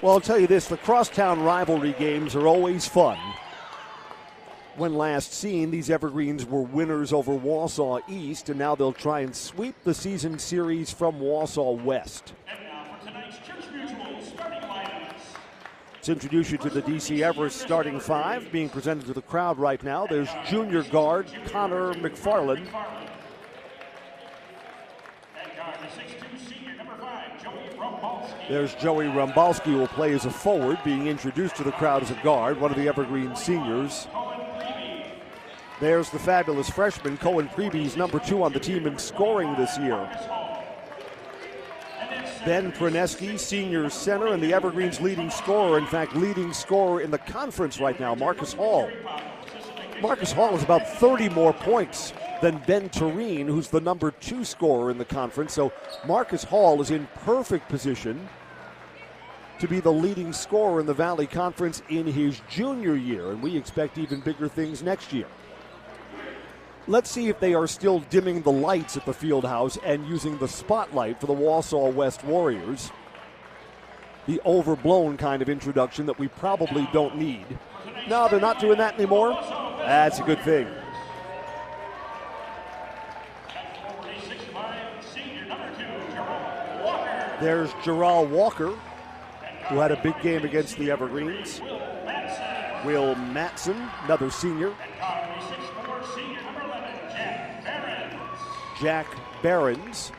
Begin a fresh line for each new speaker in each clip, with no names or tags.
Well, I'll tell you this the crosstown rivalry games are always fun. When last seen, these Evergreens were winners over Wausau East, and now they'll try and sweep the season series from Wausau West. Let's introduce you to the DC Everest starting five being presented to the crowd right now. There's junior guard Connor McFarland. There's Joey Rumbalski who will play as a forward, being introduced to the crowd as a guard, one of the Evergreen seniors. There's the fabulous freshman, Cohen Preby's number two on the team in scoring this year. Ben Praneski, senior center, and the Evergreens' leading scorer, in fact, leading scorer in the conference right now, Marcus Hall. Marcus Hall has about 30 more points than Ben Tureen, who's the number two scorer in the conference. So Marcus Hall is in perfect position to be the leading scorer in the Valley Conference in his junior year, and we expect even bigger things next year. Let's see if they are still dimming the lights at the field house and using the spotlight for the Wausau West Warriors. The overblown kind of introduction that we probably don't need. No, they're not doing that anymore. That's a good thing. There's Gerald Walker, who had a big game against the Evergreens. Will Matson, another senior. Jack Barons,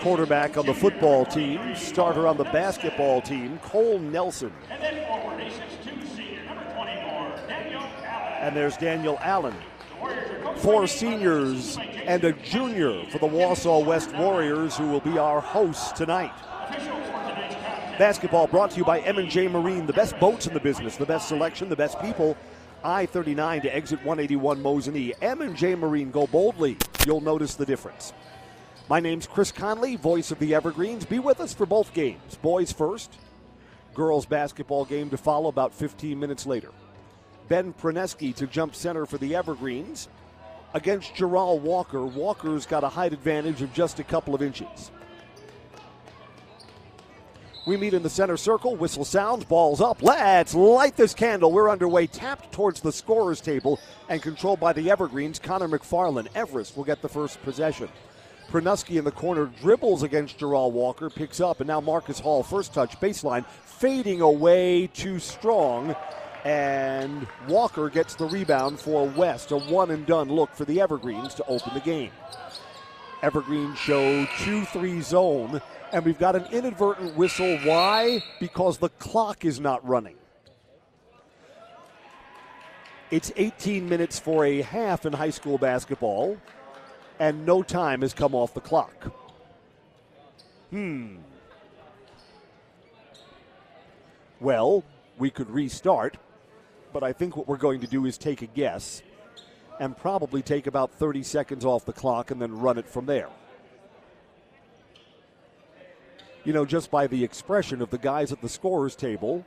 quarterback on the football team, starter on the basketball team, Cole Nelson. And there's Daniel Allen. Four seniors and a junior for the Wausau West Warriors, who will be our hosts tonight. Basketball brought to you by M&J Marine, the best boats in the business, the best selection, the best people. I-39 to exit 181 Mosinee. M&J Marine, go boldly. You'll notice the difference. My name's Chris Conley, voice of the Evergreens. Be with us for both games. Boys first, girls basketball game to follow about 15 minutes later. Ben Praneski to jump center for the Evergreens against Gerald Walker. Walker's got a height advantage of just a couple of inches. We meet in the center circle. Whistle sounds. Balls up. Let's light this candle. We're underway. Tapped towards the scorer's table and controlled by the Evergreens. Connor McFarland. Everest will get the first possession. Pranuski in the corner dribbles against Gerald Walker, picks up, and now Marcus Hall, first touch, baseline, fading away too strong. And Walker gets the rebound for West. A one and done look for the Evergreens to open the game. Evergreen show 2 3 zone and we've got an inadvertent whistle. Why? Because the clock is not running. It's 18 minutes for a half in high school basketball, and no time has come off the clock. Hmm. Well, we could restart, but I think what we're going to do is take a guess and probably take about 30 seconds off the clock and then run it from there. you know, just by the expression of the guys at the scorers table,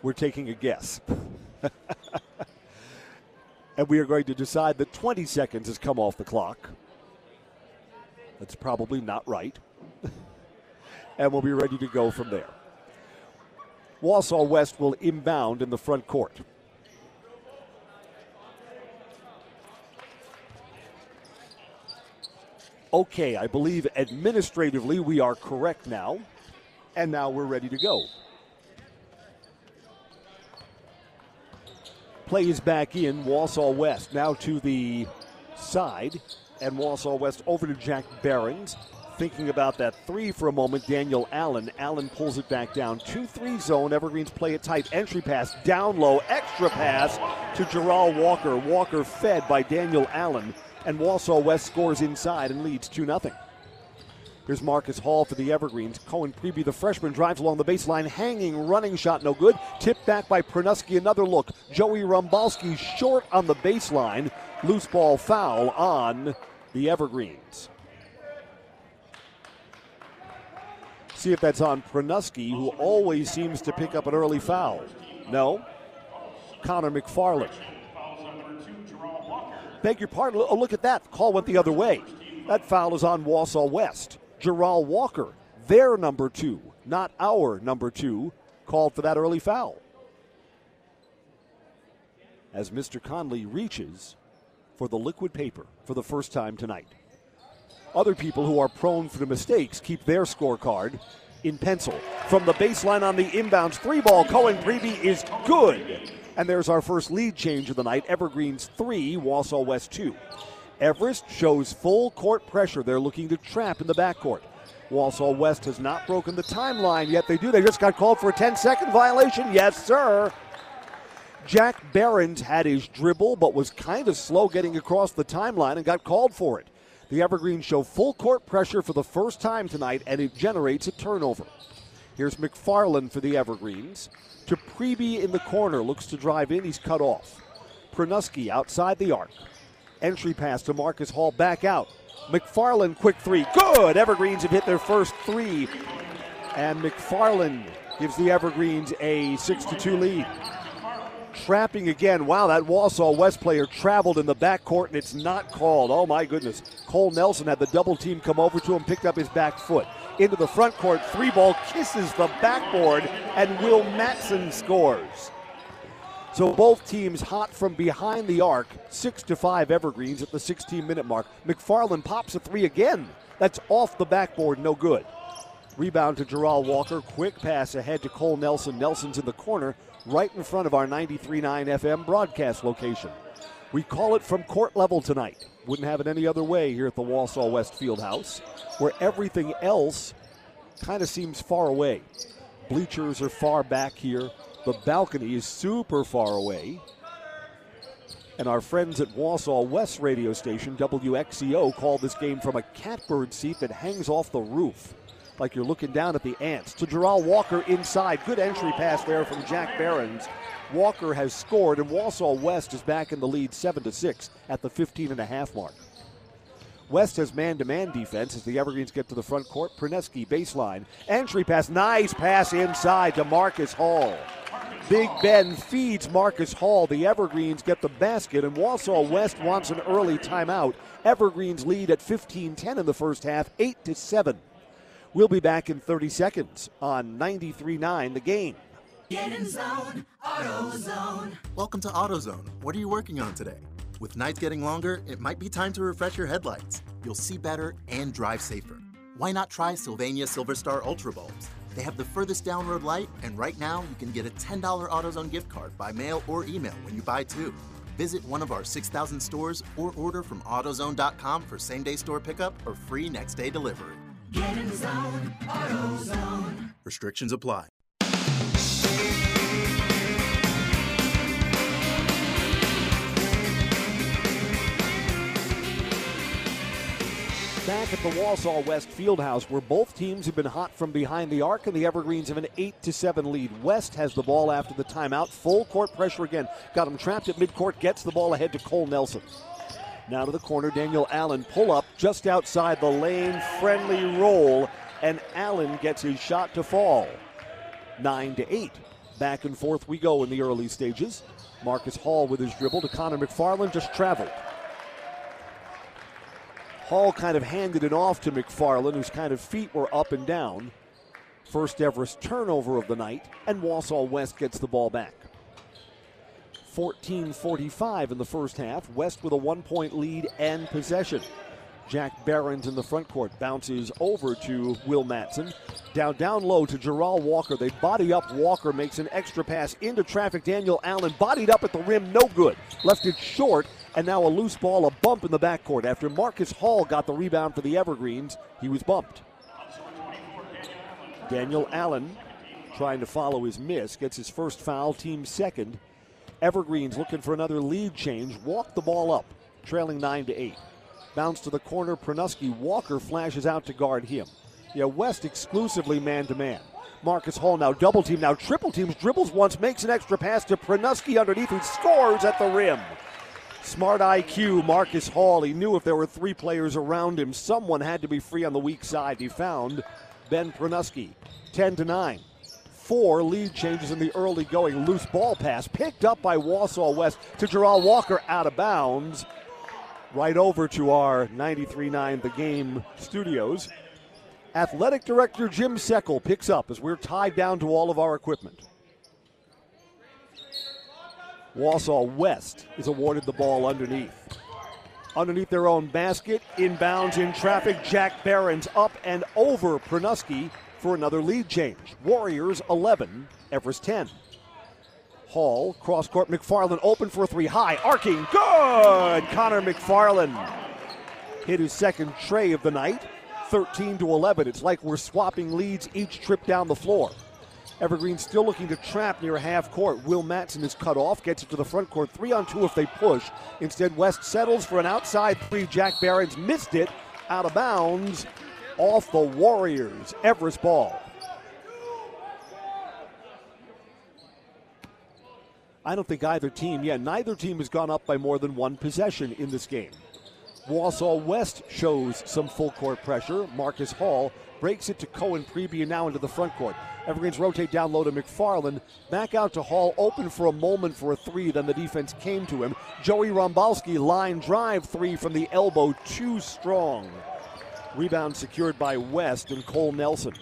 we're taking a guess. and we are going to decide that 20 seconds has come off the clock. That's probably not right. and we'll be ready to go from there. Wausau West will inbound in the front court. Okay, I believe administratively we are correct now. And now we're ready to go. Play is back in Wausau West. Now to the side. And Wausau West over to Jack Barons. Thinking about that three for a moment, Daniel Allen. Allen pulls it back down. 2 3 zone. Evergreens play it tight. Entry pass down low. Extra pass to Gerald Walker. Walker fed by Daniel Allen and Wausau West scores inside and leads 2 0. Here's Marcus Hall for the Evergreens. Cohen Preby, the freshman, drives along the baseline, hanging, running shot, no good. Tipped back by Pranuski, another look. Joey Rumbalski short on the baseline. Loose ball foul on the Evergreens. See if that's on Pranuski, who always seems to pick up an early foul. No. Connor McFarland. Beg your pardon. Oh, look at that. Call went the other way. That foul is on Wausau West. Gerald Walker Their number two, not our number two, called for that early foul. As Mr. Conley reaches for the liquid paper for the first time tonight. Other people who are prone for the mistakes keep their scorecard in pencil. From the baseline on the inbounds three ball, Cohen Preby is good. And there's our first lead change of the night. Evergreens three, Wausau West two. Everest shows full court pressure. They're looking to trap in the backcourt. Wausau West has not broken the timeline yet. They do. They just got called for a 10 second violation. Yes, sir. Jack Behrens had his dribble, but was kind of slow getting across the timeline and got called for it. The Evergreens show full court pressure for the first time tonight, and it generates a turnover. Here's McFarland for the Evergreens. To Preby in the corner, looks to drive in. He's cut off. Pranuski outside the arc. Entry pass to Marcus Hall back out. McFarland, quick three. Good! Evergreens have hit their first three. And McFarland gives the Evergreens a 6 to 2 lead. Trapping again. Wow, that Wausau West player traveled in the backcourt and it's not called. Oh my goodness. Cole Nelson had the double team come over to him, picked up his back foot. Into the front court, three ball kisses the backboard, and Will Matson scores. So both teams hot from behind the arc, six to five Evergreens at the 16 minute mark. McFarland pops a three again. That's off the backboard, no good. Rebound to Gerald Walker. Quick pass ahead to Cole Nelson. Nelson's in the corner right in front of our 93.9 FM broadcast location. We call it from court level tonight. Wouldn't have it any other way here at the Wausau West Fieldhouse, where everything else kind of seems far away. Bleachers are far back here. The balcony is super far away. And our friends at Wausau West radio station, WXCO, call this game from a catbird seat that hangs off the roof like you're looking down at the ants. To Gerald Walker inside. Good entry pass there from Jack Barons. Walker has scored, and Wausau West is back in the lead 7 to 6 at the 15 and a half mark. West has man to man defense as the Evergreens get to the front court. Praneski baseline. Entry pass. Nice pass inside to Marcus Hall. Big Ben feeds Marcus Hall. The Evergreens get the basket, and Wausau West wants an early timeout. Evergreens lead at 15 10 in the first half, 8 to 7. We'll be back in 30 seconds on 93.9 The Game. Get in zone,
AutoZone. Welcome to AutoZone. What are you working on today? With nights getting longer, it might be time to refresh your headlights. You'll see better and drive safer. Why not try Sylvania Silverstar Ultra Bulbs? They have the furthest down road light, and right now you can get a $10 AutoZone gift card by mail or email when you buy two. Visit one of our 6,000 stores or order from AutoZone.com for same day store pickup or free next day delivery. Get in the zone, AutoZone. Restrictions apply.
Back at the Wausau West Fieldhouse, where both teams have been hot from behind the arc, and the Evergreens have an 8 to 7 lead. West has the ball after the timeout. Full court pressure again. Got him trapped at midcourt, gets the ball ahead to Cole Nelson. Now to the corner, Daniel Allen pull up just outside the lane, friendly roll, and Allen gets his shot to fall. Nine to eight. Back and forth we go in the early stages. Marcus Hall with his dribble to Connor McFarland just traveled. Hall kind of handed it off to McFarland, whose kind of feet were up and down. First Everest turnover of the night, and Wausau West gets the ball back. 14 45 in the first half. West with a one point lead and possession. Jack Behrens in the front court bounces over to Will Matson. Down, down low to Gerald Walker. They body up. Walker makes an extra pass into traffic. Daniel Allen bodied up at the rim, no good. Left it short, and now a loose ball, a bump in the backcourt. After Marcus Hall got the rebound for the Evergreens, he was bumped. Daniel Allen trying to follow his miss, gets his first foul, team second. Evergreens looking for another lead change. Walk the ball up, trailing 9 to 8. Bounce to the corner. Pranuski Walker flashes out to guard him. Yeah, West exclusively man to man. Marcus Hall now double team, now triple teams, dribbles once, makes an extra pass to Pranuski underneath, who scores at the rim. Smart IQ, Marcus Hall. He knew if there were three players around him, someone had to be free on the weak side. He found Ben Pranuski. 10 to 9 four lead changes in the early going. Loose ball pass picked up by Wausau West to Gerald Walker out of bounds. Right over to our 93.9 The Game studios. Athletic Director Jim Seckel picks up as we're tied down to all of our equipment. Wausau West is awarded the ball underneath. Underneath their own basket, inbounds in traffic, Jack Barons up and over Prunuski for another lead change. Warriors 11, Everest 10. Hall, cross court, McFarland open for a three, high, arcing, good! Connor McFarland hit his second tray of the night, 13 to 11. It's like we're swapping leads each trip down the floor. Evergreen still looking to trap near half court. Will Matson is cut off, gets it to the front court. Three on two if they push. Instead, West settles for an outside three. Jack Barons missed it out of bounds off the Warriors. Everest ball. I don't think either team, yeah, neither team has gone up by more than one possession in this game. Wausau West shows some full court pressure. Marcus Hall breaks it to Cohen Preby and now into the front court. Evergreens rotate down low to McFarland. Back out to Hall, open for a moment for a three. Then the defense came to him. Joey Rombalski line drive three from the elbow, too strong. Rebound secured by West and Cole Nelson.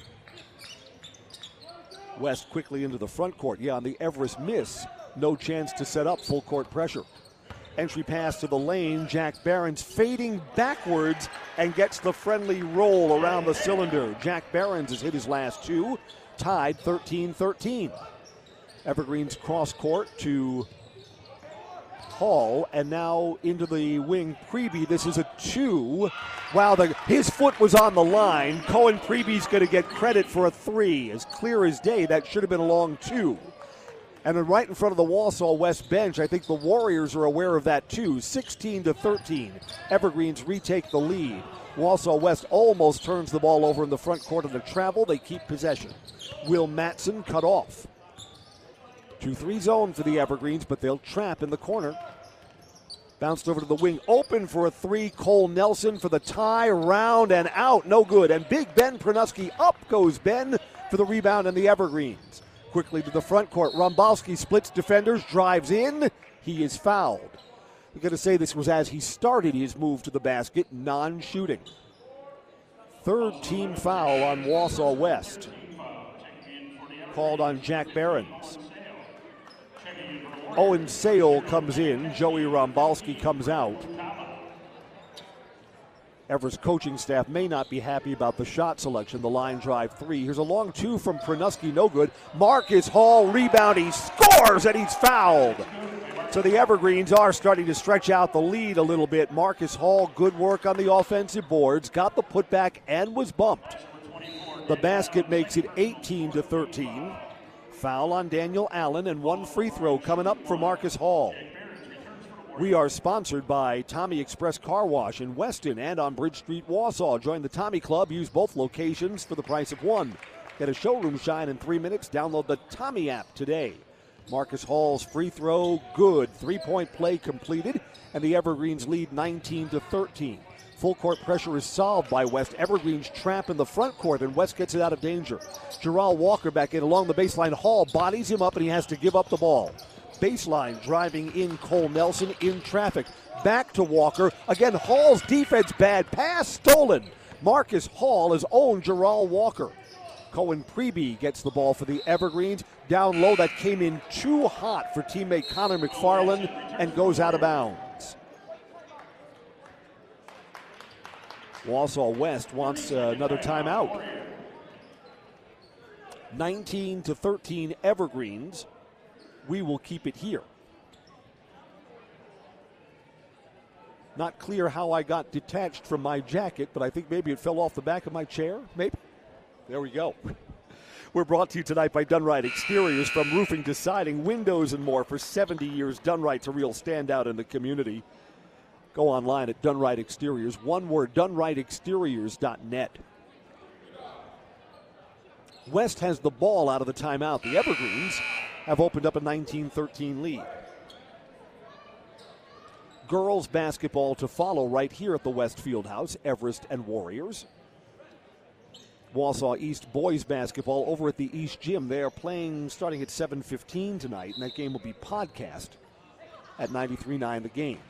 West quickly into the front court. Yeah, on the Everest miss, no chance to set up full court pressure. Entry pass to the lane. Jack Barons fading backwards and gets the friendly roll around the cylinder. Jack Barons has hit his last two, tied 13 13. Evergreen's cross court to And now into the wing. Preby, this is a two. Wow, the, his foot was on the line. Cohen Preby's going to get credit for a three. As clear as day, that should have been a long two. And then right in front of the Wausau West bench, I think the Warriors are aware of that too. 16 to 13. Evergreens retake the lead. Wausau West almost turns the ball over in the front court of the travel. They keep possession. Will Matson cut off. 2 3 zone for the Evergreens, but they'll trap in the corner. Bounced over to the wing, open for a three. Cole Nelson for the tie, round and out. No good. And Big Ben Prunuski up goes Ben for the rebound and the Evergreens. Quickly to the front court. Rombalski splits defenders, drives in. He is fouled. We're going to say this was as he started his move to the basket, non shooting. Third team foul on Wausau West. Called on Jack Barons. Owen Sale comes in. Joey Rombalski comes out. Everest coaching staff may not be happy about the shot selection, the line drive three. Here's a long two from Prunuski, no good. Marcus Hall rebound, he scores and he's fouled. So the Evergreens are starting to stretch out the lead a little bit. Marcus Hall, good work on the offensive boards, got the putback and was bumped. The basket makes it 18 to 13. Foul on Daniel Allen and one free throw coming up for Marcus Hall. We are sponsored by Tommy Express Car Wash in Weston and on Bridge Street, Wausau. Join the Tommy Club. Use both locations for the price of one. Get a showroom shine in three minutes. Download the Tommy app today. Marcus Hall's free throw, good. Three point play completed, and the Evergreens lead 19 to 13. Full court pressure is solved by West. Evergreens trap in the front court, and West gets it out of danger. Gerald Walker back in along the baseline. Hall bodies him up, and he has to give up the ball baseline, driving in Cole Nelson in traffic. Back to Walker. Again, Hall's defense bad. Pass stolen. Marcus Hall is owned Gerald Walker. Cohen Preby gets the ball for the Evergreens. Down low, that came in too hot for teammate Connor McFarland and goes out of bounds. Wausau West wants uh, another timeout. 19 to 13 Evergreens we will keep it here. Not clear how I got detached from my jacket, but I think maybe it fell off the back of my chair. Maybe. There we go. We're brought to you tonight by Dunright Exteriors from roofing to siding, windows, and more. For 70 years, Dunright's a real standout in the community. Go online at Dunright Exteriors. One word, dunrightexteriors.net. West has the ball out of the timeout. The Evergreens have opened up a 19 13 lead. Girls basketball to follow right here at the West House. Everest and Warriors. Wausau East boys basketball over at the East Gym. They are playing starting at 7:15 tonight, and that game will be podcast at 93.9 The Game.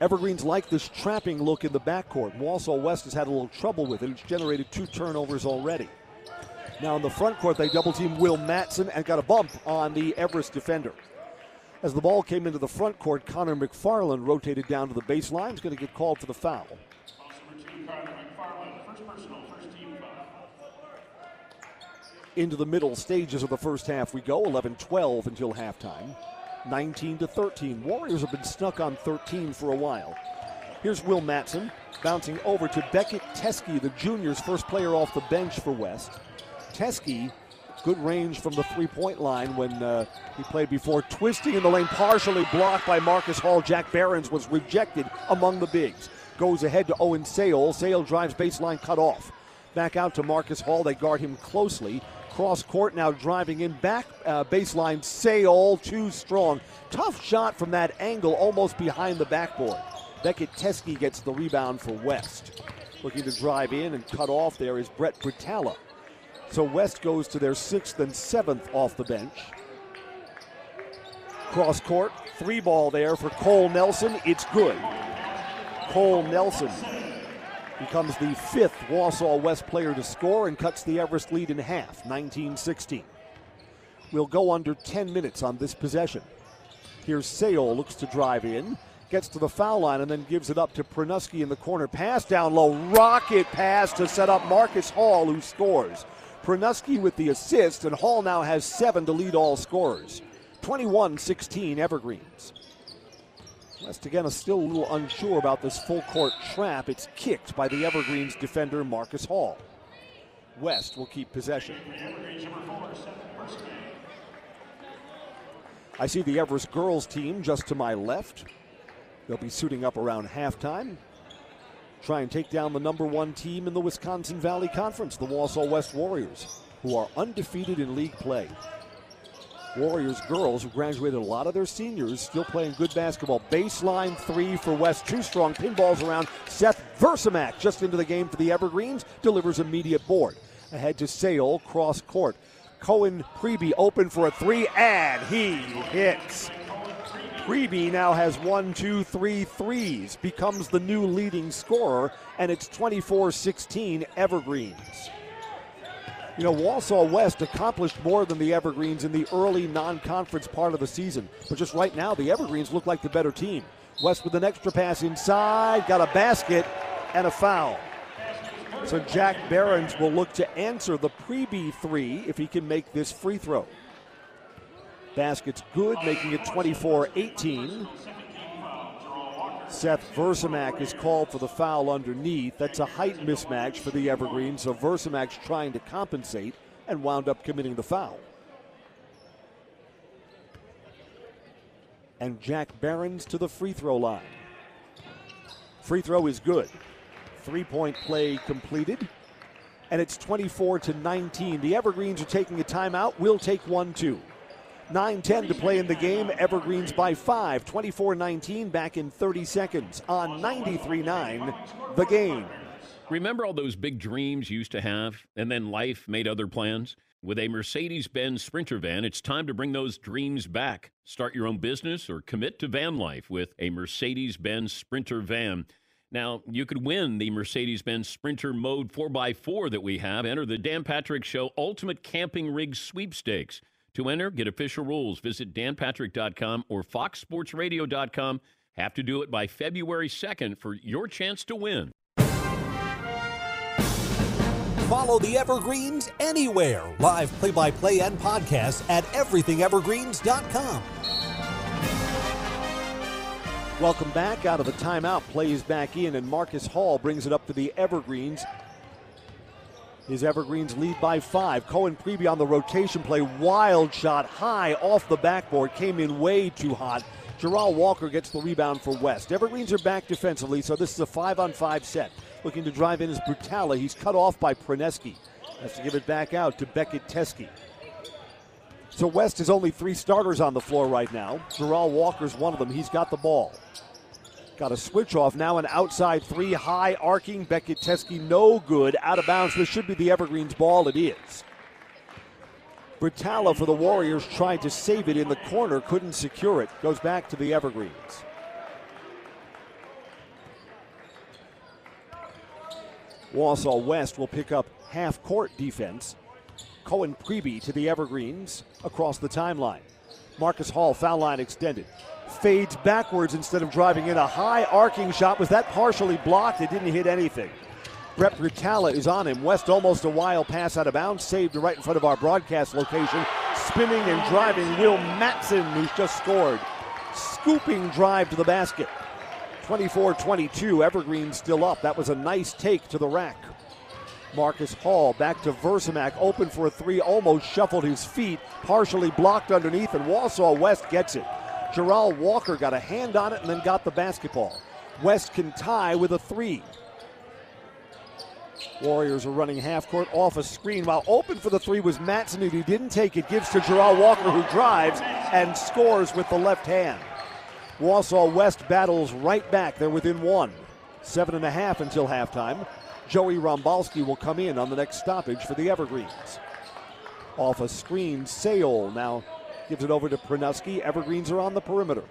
Evergreens like this trapping look in the backcourt. Wausau West has had a little trouble with it. It's generated two turnovers already. Now in the front court, they double team Will Matson and got a bump on the Everest defender. As the ball came into the front court, Connor McFarland rotated down to the baseline. He's going to get called for the foul. Into the middle stages of the first half we go, 11 12 until halftime. 19 to 13. Warriors have been stuck on 13 for a while. Here's Will Matson bouncing over to Beckett Teske, the junior's first player off the bench for West. Teske, good range from the three point line when uh, he played before, twisting in the lane, partially blocked by Marcus Hall. Jack Behrens was rejected among the bigs. Goes ahead to Owen Sale. Sale drives baseline cut off. Back out to Marcus Hall. They guard him closely. Cross court now driving in back uh, baseline. Sale too strong. Tough shot from that angle, almost behind the backboard. Beckett gets the rebound for West. Looking to drive in and cut off there is Brett Britala. So West goes to their sixth and seventh off the bench. Cross court, three ball there for Cole Nelson. It's good. Cole Nelson becomes the fifth Wausau West player to score and cuts the Everest lead in half, 19 16. We'll go under 10 minutes on this possession. Here's Sale, looks to drive in, gets to the foul line, and then gives it up to Pranuski in the corner. Pass down low, rocket pass to set up Marcus Hall, who scores. Pranuski with the assist, and Hall now has seven to lead all scorers. 21 16 Evergreens. Is still a little unsure about this full court trap. It's kicked by the Evergreens defender Marcus Hall. West will keep possession. I see the Everest girls team just to my left. They'll be suiting up around halftime. Try and take down the number one team in the Wisconsin Valley Conference, the Wausau West Warriors, who are undefeated in league play. Warriors girls who graduated a lot of their seniors still playing good basketball. Baseline three for West. Two strong pinballs around. Seth Versamak just into the game for the Evergreens. Delivers immediate board. Ahead to Sale, cross court. Cohen Preby open for a three, and he hits. Preby now has one, two, three threes, becomes the new leading scorer, and it's 24 16 Evergreens. You know, Wausau West accomplished more than the Evergreens in the early non conference part of the season. But just right now, the Evergreens look like the better team. West with an extra pass inside, got a basket and a foul. So Jack Behrens will look to answer the Preby three if he can make this free throw. Basket's good, making it 24 18. Seth Versamak is called for the foul underneath. That's a height mismatch for the Evergreens, so Versamak's trying to compensate and wound up committing the foul. And Jack Barons to the free throw line. Free throw is good. Three point play completed. And it's 24 to 19. The Evergreens are taking a timeout. We'll take one too. 9 10 to play in the game. Evergreens by 5, 24 19, back in 30 seconds on 93 9, the game.
Remember all those big dreams you used to have, and then life made other plans? With a Mercedes Benz Sprinter van, it's time to bring those dreams back. Start your own business or commit to van life with a Mercedes Benz Sprinter van. Now, you could win the Mercedes Benz Sprinter Mode 4x4 that we have. Enter the Dan Patrick Show Ultimate Camping Rig Sweepstakes. To enter, get official rules. Visit danpatrick.com or foxsportsradio.com. Have to do it by February 2nd for your chance to win.
Follow the Evergreens anywhere. Live play by play and podcasts at everythingevergreens.com.
Welcome back out of the timeout. Plays back in, and Marcus Hall brings it up to the Evergreens. His Evergreens lead by five. Cohen Preby on the rotation play. Wild shot high off the backboard. Came in way too hot. Gerald Walker gets the rebound for West. Evergreens are back defensively, so this is a five on five set. Looking to drive in is Britala. He's cut off by Praneski. Has to give it back out to Beckett Teske. So West has only three starters on the floor right now. Gerald Walker's one of them. He's got the ball. Got a switch off. Now an outside three, high arcing. Beckett Teske, no good. Out of bounds. This should be the Evergreens' ball. It is. Britala for the Warriors tried to save it in the corner, couldn't secure it. Goes back to the Evergreens. Wausau West will pick up half court defense. Cohen Preby to the Evergreens across the timeline. Marcus Hall, foul line extended. Fades backwards instead of driving in. A high arcing shot. Was that partially blocked? It didn't hit anything. Brett Britala is on him. West almost a wild pass out of bounds, saved right in front of our broadcast location. Spinning and driving, Will Matson, who's just scored. Scooping drive to the basket. 24 22, Evergreen still up. That was a nice take to the rack. Marcus Hall back to Versimak, open for a three, almost shuffled his feet, partially blocked underneath, and Wausau West gets it. Gerald Walker got a hand on it and then got the basketball. West can tie with a three. Warriors are running half court off a screen while open for the three was Matson who didn't take it, gives to Gerald Walker who drives and scores with the left hand. Wausau West battles right back. They're within one. Seven and a half until halftime. Joey Rombalski will come in on the next stoppage for the Evergreens. Off a screen, Sayol now gives it over to Pranuski. Evergreens are on the perimeter.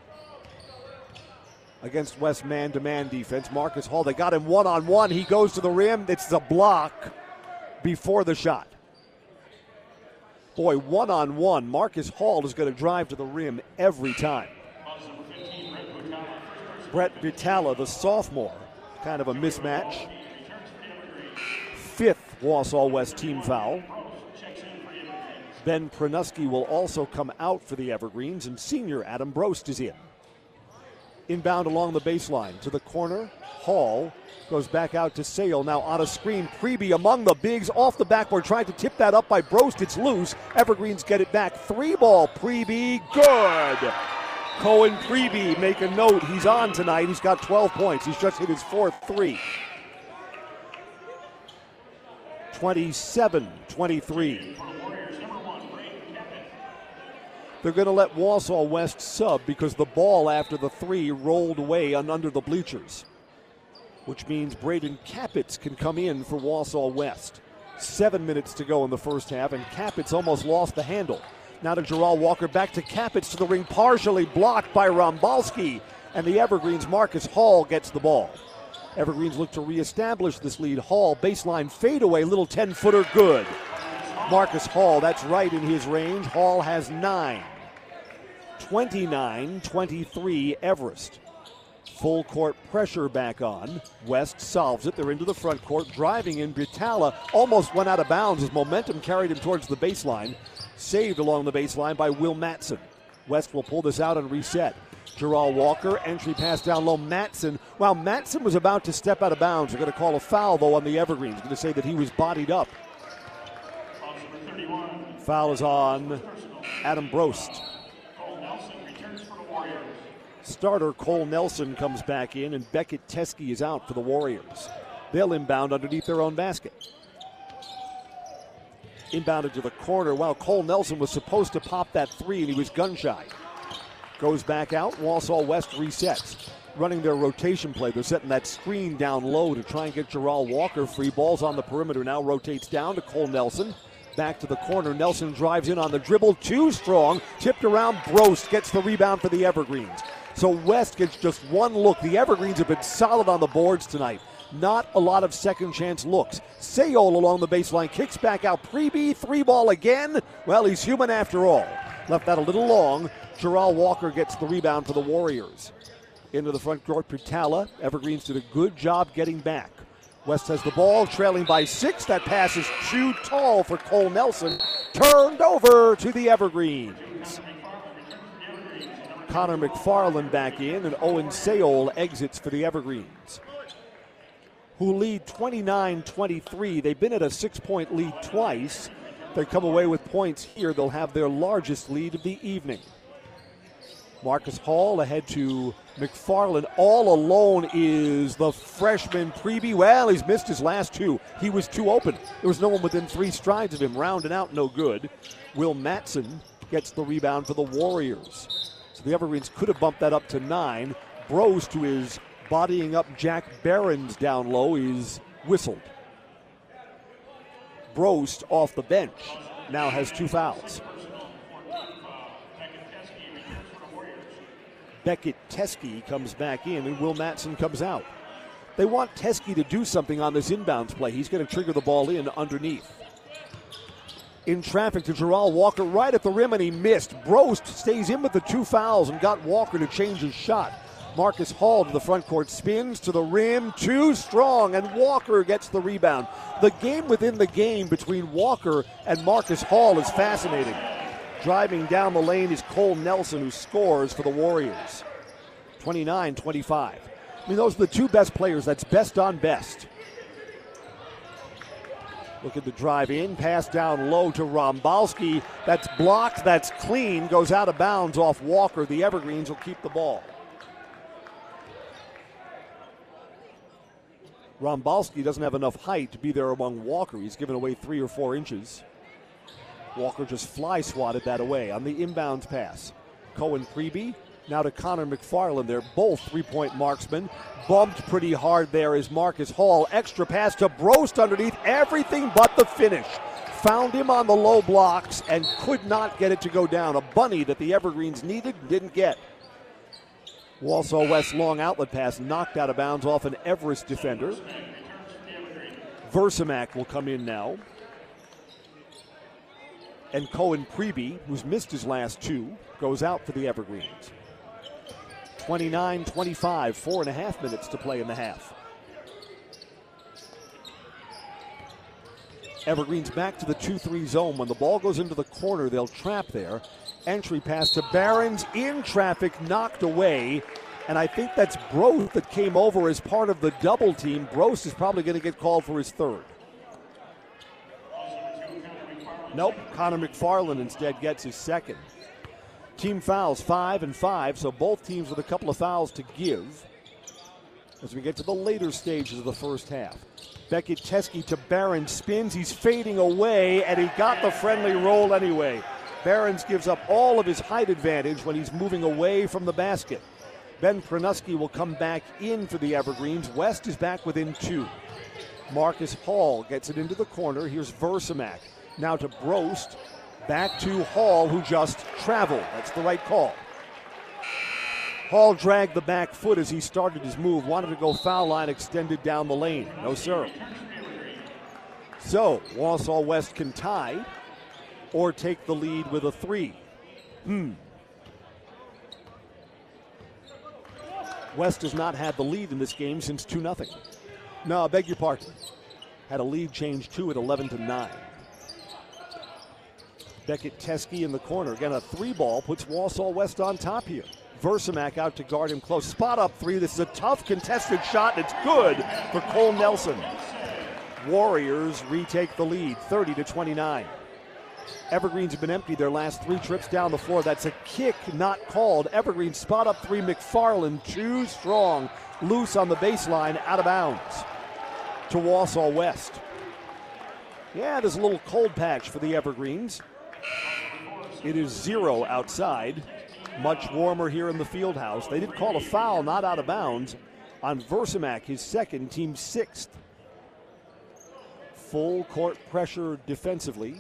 Against West man to man defense, Marcus Hall. They got him one on one. He goes to the rim. It's a block before the shot. Boy, one on one, Marcus Hall is going to drive to the rim every time. Brett Britala, the sophomore, kind of a mismatch fifth Wausau West team foul. Ben Pranuski will also come out for the Evergreens, and senior Adam Brost is in. Inbound along the baseline to the corner. Hall goes back out to Sale. Now on a screen. Preby among the bigs off the backboard, trying to tip that up by Brost. It's loose. Evergreens get it back. Three ball. Preby, good. Cohen Preby, make a note. He's on tonight. He's got 12 points. He's just hit his fourth three. 27 23. They're going to let Wausau West sub because the ball after the three rolled away and under the bleachers, which means Braden Capitz can come in for Wausau West. Seven minutes to go in the first half, and Capitz almost lost the handle. Now to Gerald Walker, back to Capitz to the ring, partially blocked by Rombalski, and the Evergreens' Marcus Hall gets the ball. Evergreens look to reestablish this lead. Hall, baseline fadeaway, little 10 footer, good. Marcus Hall, that's right in his range. Hall has nine. 29 23, Everest. Full court pressure back on. West solves it. They're into the front court, driving in. Britala almost went out of bounds as momentum carried him towards the baseline. Saved along the baseline by Will Matson. West will pull this out and reset. Gerald Walker, entry pass down low. Matson. While Matson was about to step out of bounds, they're going to call a foul, though, on the Evergreens. Going to say that he was bodied up. Foul is on Adam Brost. Starter Cole Nelson comes back in, and Beckett Teske is out for the Warriors. They'll inbound underneath their own basket. Inbounded to the corner. While Cole Nelson was supposed to pop that three, and he was gun shy. Goes back out. Wausau West resets. Running their rotation play. They're setting that screen down low to try and get Gerald Walker free. Balls on the perimeter now rotates down to Cole Nelson. Back to the corner. Nelson drives in on the dribble. Too strong. Tipped around. Brost gets the rebound for the Evergreens. So West gets just one look. The Evergreens have been solid on the boards tonight. Not a lot of second chance looks. Sayol along the baseline kicks back out. Preby, three ball again. Well, he's human after all. Left that a little long. Gerald Walker gets the rebound for the Warriors. Into the front court, Britala. Evergreens did a good job getting back. West has the ball, trailing by six. That pass is too tall for Cole Nelson. Turned over to the Evergreens. Connor McFarland back in, and Owen Sayol exits for the Evergreens, who lead 29 23. They've been at a six point lead twice. They come away with points here, they'll have their largest lead of the evening. Marcus Hall ahead to McFarland. All alone is the freshman Preby. Well, he's missed his last two. He was too open. There was no one within three strides of him. Rounding out, no good. Will Matson gets the rebound for the Warriors. So the Evergreens could have bumped that up to nine. Bros to his bodying up Jack Barons down low, is whistled. Brost off the bench now has two fouls. Beckett Teske comes back in, and Will Matson comes out. They want Teske to do something on this inbounds play. He's going to trigger the ball in underneath. In traffic to Gerald Walker right at the rim, and he missed. Brost stays in with the two fouls and got Walker to change his shot. Marcus Hall to the front court, spins to the rim, too strong, and Walker gets the rebound. The game within the game between Walker and Marcus Hall is fascinating. Driving down the lane is Cole Nelson, who scores for the Warriors. 29 25. I mean, those are the two best players. That's best on best. Look at the drive in, pass down low to Rombalski. That's blocked, that's clean, goes out of bounds off Walker. The Evergreens will keep the ball. Rombalski doesn't have enough height to be there among Walker. He's given away three or four inches. Walker just fly swatted that away on the inbound pass. Cohen Preby now to Connor McFarland. They're both three point marksmen. Bumped pretty hard there is Marcus Hall. Extra pass to Brost underneath. Everything but the finish. Found him on the low blocks and could not get it to go down. A bunny that the Evergreens needed didn't get. Wausau West long outlet pass knocked out of bounds off an Everest defender. Versamak will come in now. And Cohen Preby, who's missed his last two, goes out for the Evergreens. 29 25, four and a half minutes to play in the half. Evergreens back to the 2 3 zone. When the ball goes into the corner, they'll trap there. Entry pass to Barons in traffic, knocked away. And I think that's Brost that came over as part of the double team. Brost is probably going to get called for his third. Nope, Connor McFarland instead gets his second. Team fouls five and five, so both teams with a couple of fouls to give as we get to the later stages of the first half. Beckett Teske to Barron spins. He's fading away, and he got the friendly roll anyway. Barons gives up all of his height advantage when he's moving away from the basket. Ben Pranuski will come back in for the Evergreens. West is back within two. Marcus Hall gets it into the corner. Here's Versamak. Now to Brost. Back to Hall, who just traveled. That's the right call. Hall dragged the back foot as he started his move. Wanted to go foul line, extended down the lane. No, sir. So, Wausau West can tie or take the lead with a three. Hmm. West has not had the lead in this game since 2 0. No, I beg your pardon. Had a lead change 2 at 11 to 9. Beckett Teske in the corner. Again, a three ball puts Wausau West on top here. Versamak out to guard him close. Spot up three. This is a tough contested shot, and it's good for Cole Nelson. Warriors retake the lead, 30 to 29. Evergreens have been empty their last three trips down the floor. That's a kick not called. Evergreen spot up three. McFarland too strong, loose on the baseline, out of bounds to Wausau West. Yeah, there's a little cold patch for the Evergreens. It is zero outside. Much warmer here in the field house. They did call a foul, not out of bounds, on Versamak, his second, team sixth. Full court pressure defensively.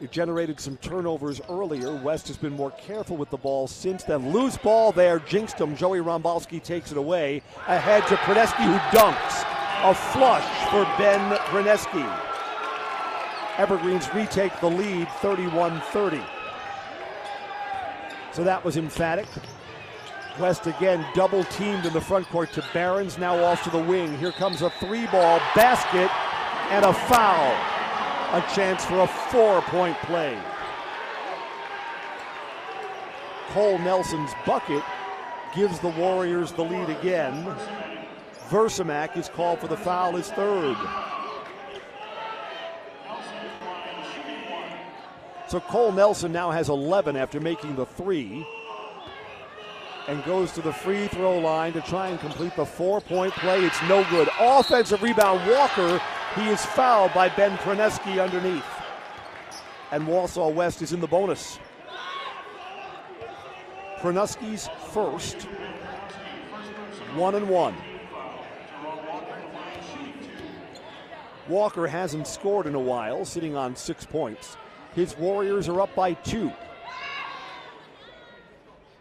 It generated some turnovers earlier. West has been more careful with the ball since then. Loose ball there, jinxed him. Joey Rombalski takes it away. Ahead to Praneski, who dunks. A flush for Ben Praneski. Evergreens retake the lead 31 30. So that was emphatic. West again double teamed in the front court to Barons, now off to the wing. Here comes a three ball basket and a foul. A chance for a four point play. Cole Nelson's bucket gives the Warriors the lead again. Versamak is called for the foul, his third. So Cole Nelson now has 11 after making the three and goes to the free throw line to try and complete the four point play. It's no good. Offensive rebound, Walker. He is fouled by Ben Praneski underneath. And Wausau West is in the bonus. Praneski's first. One and one. Walker hasn't scored in a while, sitting on six points. His Warriors are up by two.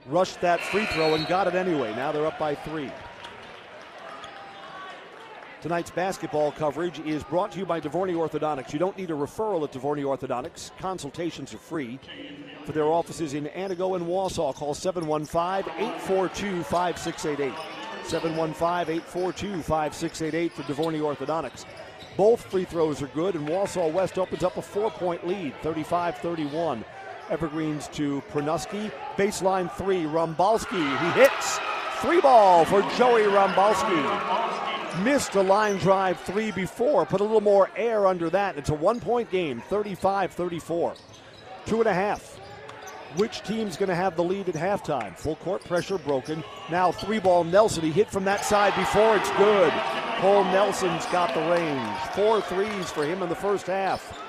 Rushed that free throw and got it anyway. Now they're up by three. Tonight's basketball coverage is brought to you by Devorney Orthodontics. You don't need a referral at Devorney Orthodontics. Consultations are free. For their offices in Antigo and Wausau, call 715 842 5688. 715 842 5688 for Devorney Orthodontics. Both free throws are good, and Wausau West opens up a four point lead, 35 31. Evergreens to Pranuski. Baseline three, Rumbalski. He hits. Three ball for Joey Rumbalski missed a line drive three before, put a little more air under that. It's a one point game, 35 34. Two and a half. Which team's going to have the lead at halftime? Full court pressure broken. Now three ball Nelson. He hit from that side before. It's good. Cole Nelson's got the range. Four threes for him in the first half.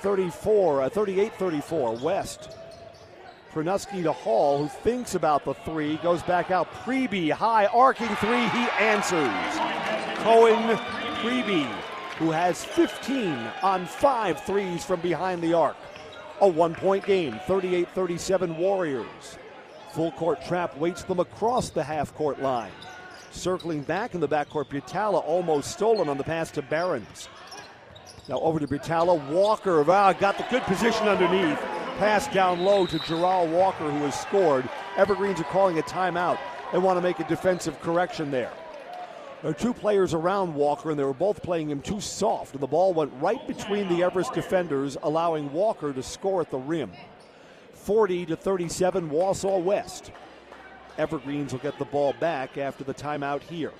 34, uh, 38 34. West Pranuski to Hall, who thinks about the three, goes back out. Preby, high arcing three, he answers. Cohen Preby, who has 15 on five threes from behind the arc. A one point game, 38 37 Warriors. Full court trap waits them across the half court line. Circling back in the backcourt, Butala almost stolen on the pass to Barons. Now over to Butala. Walker ah, got the good position underneath pass down low to Gerald Walker, who has scored. Evergreens are calling a timeout. They want to make a defensive correction there. There are two players around Walker, and they were both playing him too soft, and the ball went right between the Everest defenders, allowing Walker to score at the rim. 40 to 37, Wausau West. Evergreens will get the ball back after the timeout here.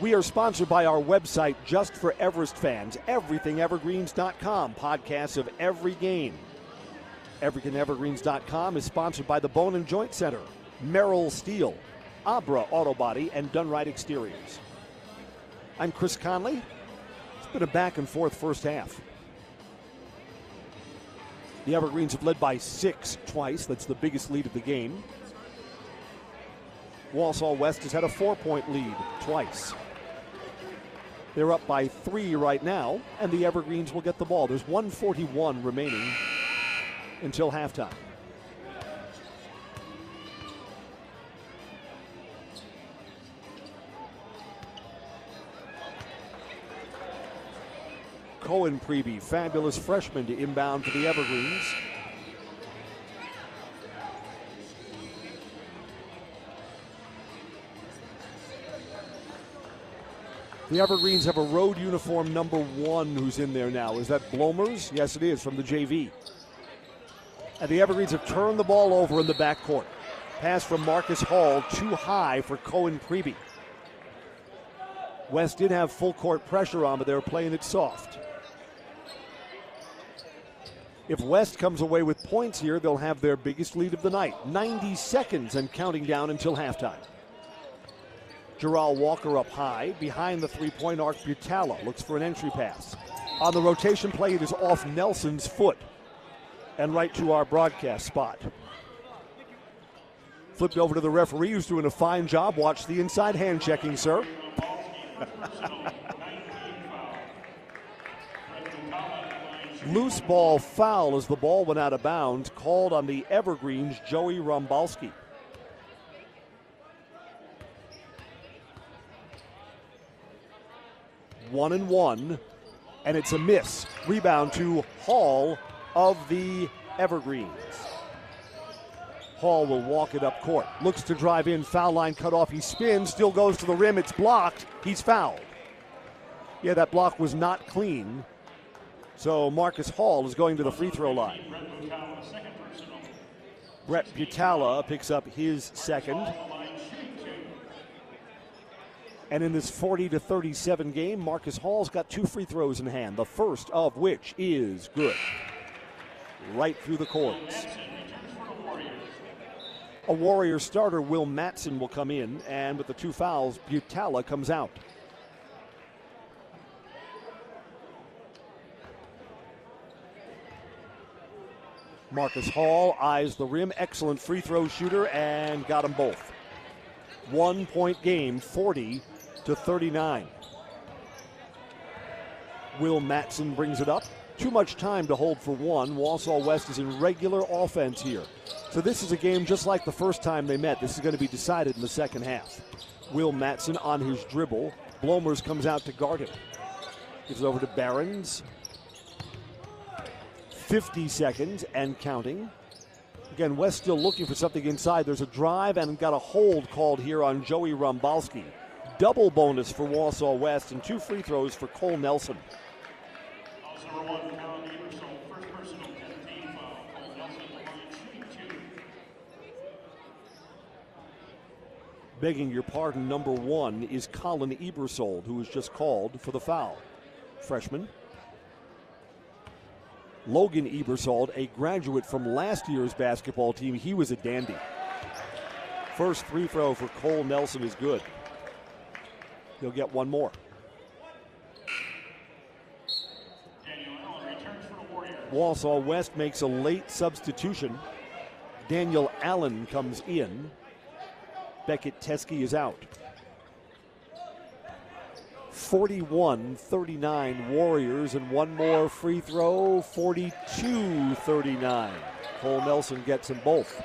We are sponsored by our website just for Everest fans, everythingevergreens.com, podcasts of every game. Everythingevergreens.com is sponsored by the Bone and Joint Center, Merrill Steel, Abra Auto Body, and Dunright Exteriors. I'm Chris Conley. It's been a back and forth first half. The Evergreens have led by six twice. That's the biggest lead of the game. Wausau West has had a four point lead twice. They're up by three right now, and the Evergreens will get the ball. There's 141 remaining until halftime. Cohen Preby, fabulous freshman to inbound for the Evergreens. The Evergreens have a road uniform number one who's in there now. Is that Blomers? Yes, it is from the JV. And the Evergreens have turned the ball over in the backcourt. Pass from Marcus Hall, too high for Cohen Preby. West did have full court pressure on, but they were playing it soft. If West comes away with points here, they'll have their biggest lead of the night. 90 seconds and counting down until halftime. Gerald Walker up high. Behind the three point arc, Butala looks for an entry pass. On the rotation play, it is off Nelson's foot and right to our broadcast spot. Flipped over to the referee who's doing a fine job. Watch the inside hand checking, sir. Loose ball foul as the ball went out of bounds, called on the Evergreens, Joey Rumbalski. one and one, and it's a miss. Rebound to Hall of the Evergreens. Hall will walk it up court. Looks to drive in, foul line cut off. He spins, still goes to the rim. It's blocked. He's fouled. Yeah, that block was not clean. So Marcus Hall is going to the free throw line. Brett Butala picks up his second. And in this 40 to 37 game, Marcus Hall's got two free throws in hand, the first of which is good. Right through the cords. A Warrior starter, Will Matson, will come in, and with the two fouls, Butala comes out. Marcus Hall eyes the rim, excellent free throw shooter, and got them both. One point game, 40 to 39. Will Matson brings it up. Too much time to hold for one. Wausau West is in regular offense here. So this is a game just like the first time they met. This is going to be decided in the second half. Will Matson on his dribble. Blomers comes out to guard him. Gives it over to Barons. 50 seconds and counting. Again, West still looking for something inside. There's a drive and got a hold called here on Joey Rumbalski. Double bonus for Wausau West and two free throws for Cole Nelson. Begging your pardon, number one is Colin Ebersold, who was just called for the foul. Freshman. Logan Ebersold, a graduate from last year's basketball team, he was a dandy. First free throw for Cole Nelson is good. He'll get one more. Wausau West makes a late substitution. Daniel Allen comes in. Beckett Teske is out. 41 39 Warriors, and one more free throw 42 39. Cole Nelson gets them both.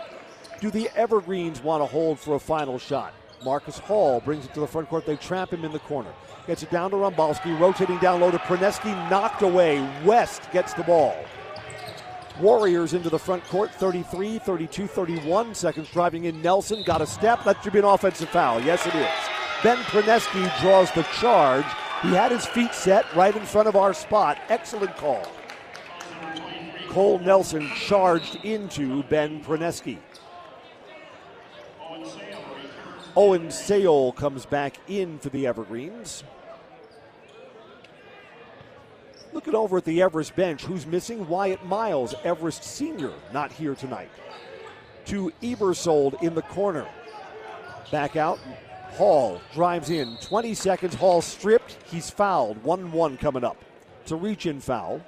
Do the Evergreens want to hold for a final shot? Marcus Hall brings it to the front court. They trap him in the corner. Gets it down to Rumbalski, rotating down low to Praneski, knocked away. West gets the ball. Warriors into the front court, 33, 32, 31 seconds driving in. Nelson got a step. That should be an offensive foul. Yes, it is. Ben Praneski draws the charge. He had his feet set right in front of our spot. Excellent call. Cole Nelson charged into Ben Praneski. Owen Sayol comes back in for the Evergreens. Looking over at the Everest bench, who's missing? Wyatt Miles, Everest Senior, not here tonight. To Ebersold in the corner. Back out. Hall drives in. 20 seconds. Hall stripped. He's fouled. 1 1 coming up. It's a reach in foul.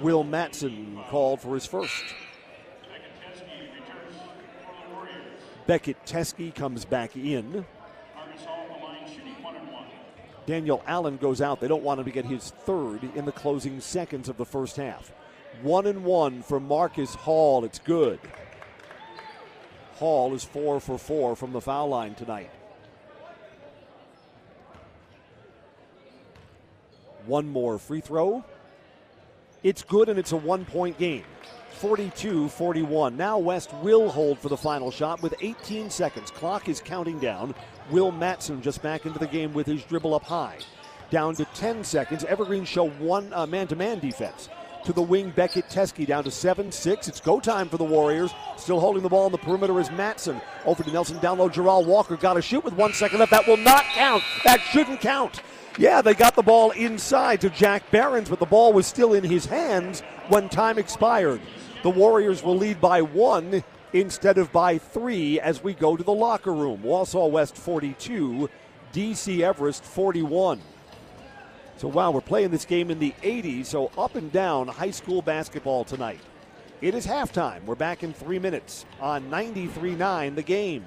Will Matson called for his first. Beckett Teske comes back in. Daniel Allen goes out. They don't want him to get his third in the closing seconds of the first half. One and one for Marcus Hall. It's good. Hall is four for four from the foul line tonight. One more free throw. It's good and it's a one point game. 42 41. Now West will hold for the final shot with 18 seconds. Clock is counting down. Will Matson just back into the game with his dribble up high. Down to 10 seconds. Evergreen show one man to man defense. To the wing, Beckett Teske down to 7 6. It's go time for the Warriors. Still holding the ball on the perimeter is Matson. Over to Nelson down low. Gerald Walker got to shoot with one second left. That will not count. That shouldn't count. Yeah, they got the ball inside to Jack Barons, but the ball was still in his hands when time expired. The Warriors will lead by one instead of by three as we go to the locker room. Wausau West 42, DC Everest 41. So, wow, we're playing this game in the 80s, so up and down high school basketball tonight. It is halftime. We're back in three minutes on 93 9 the game.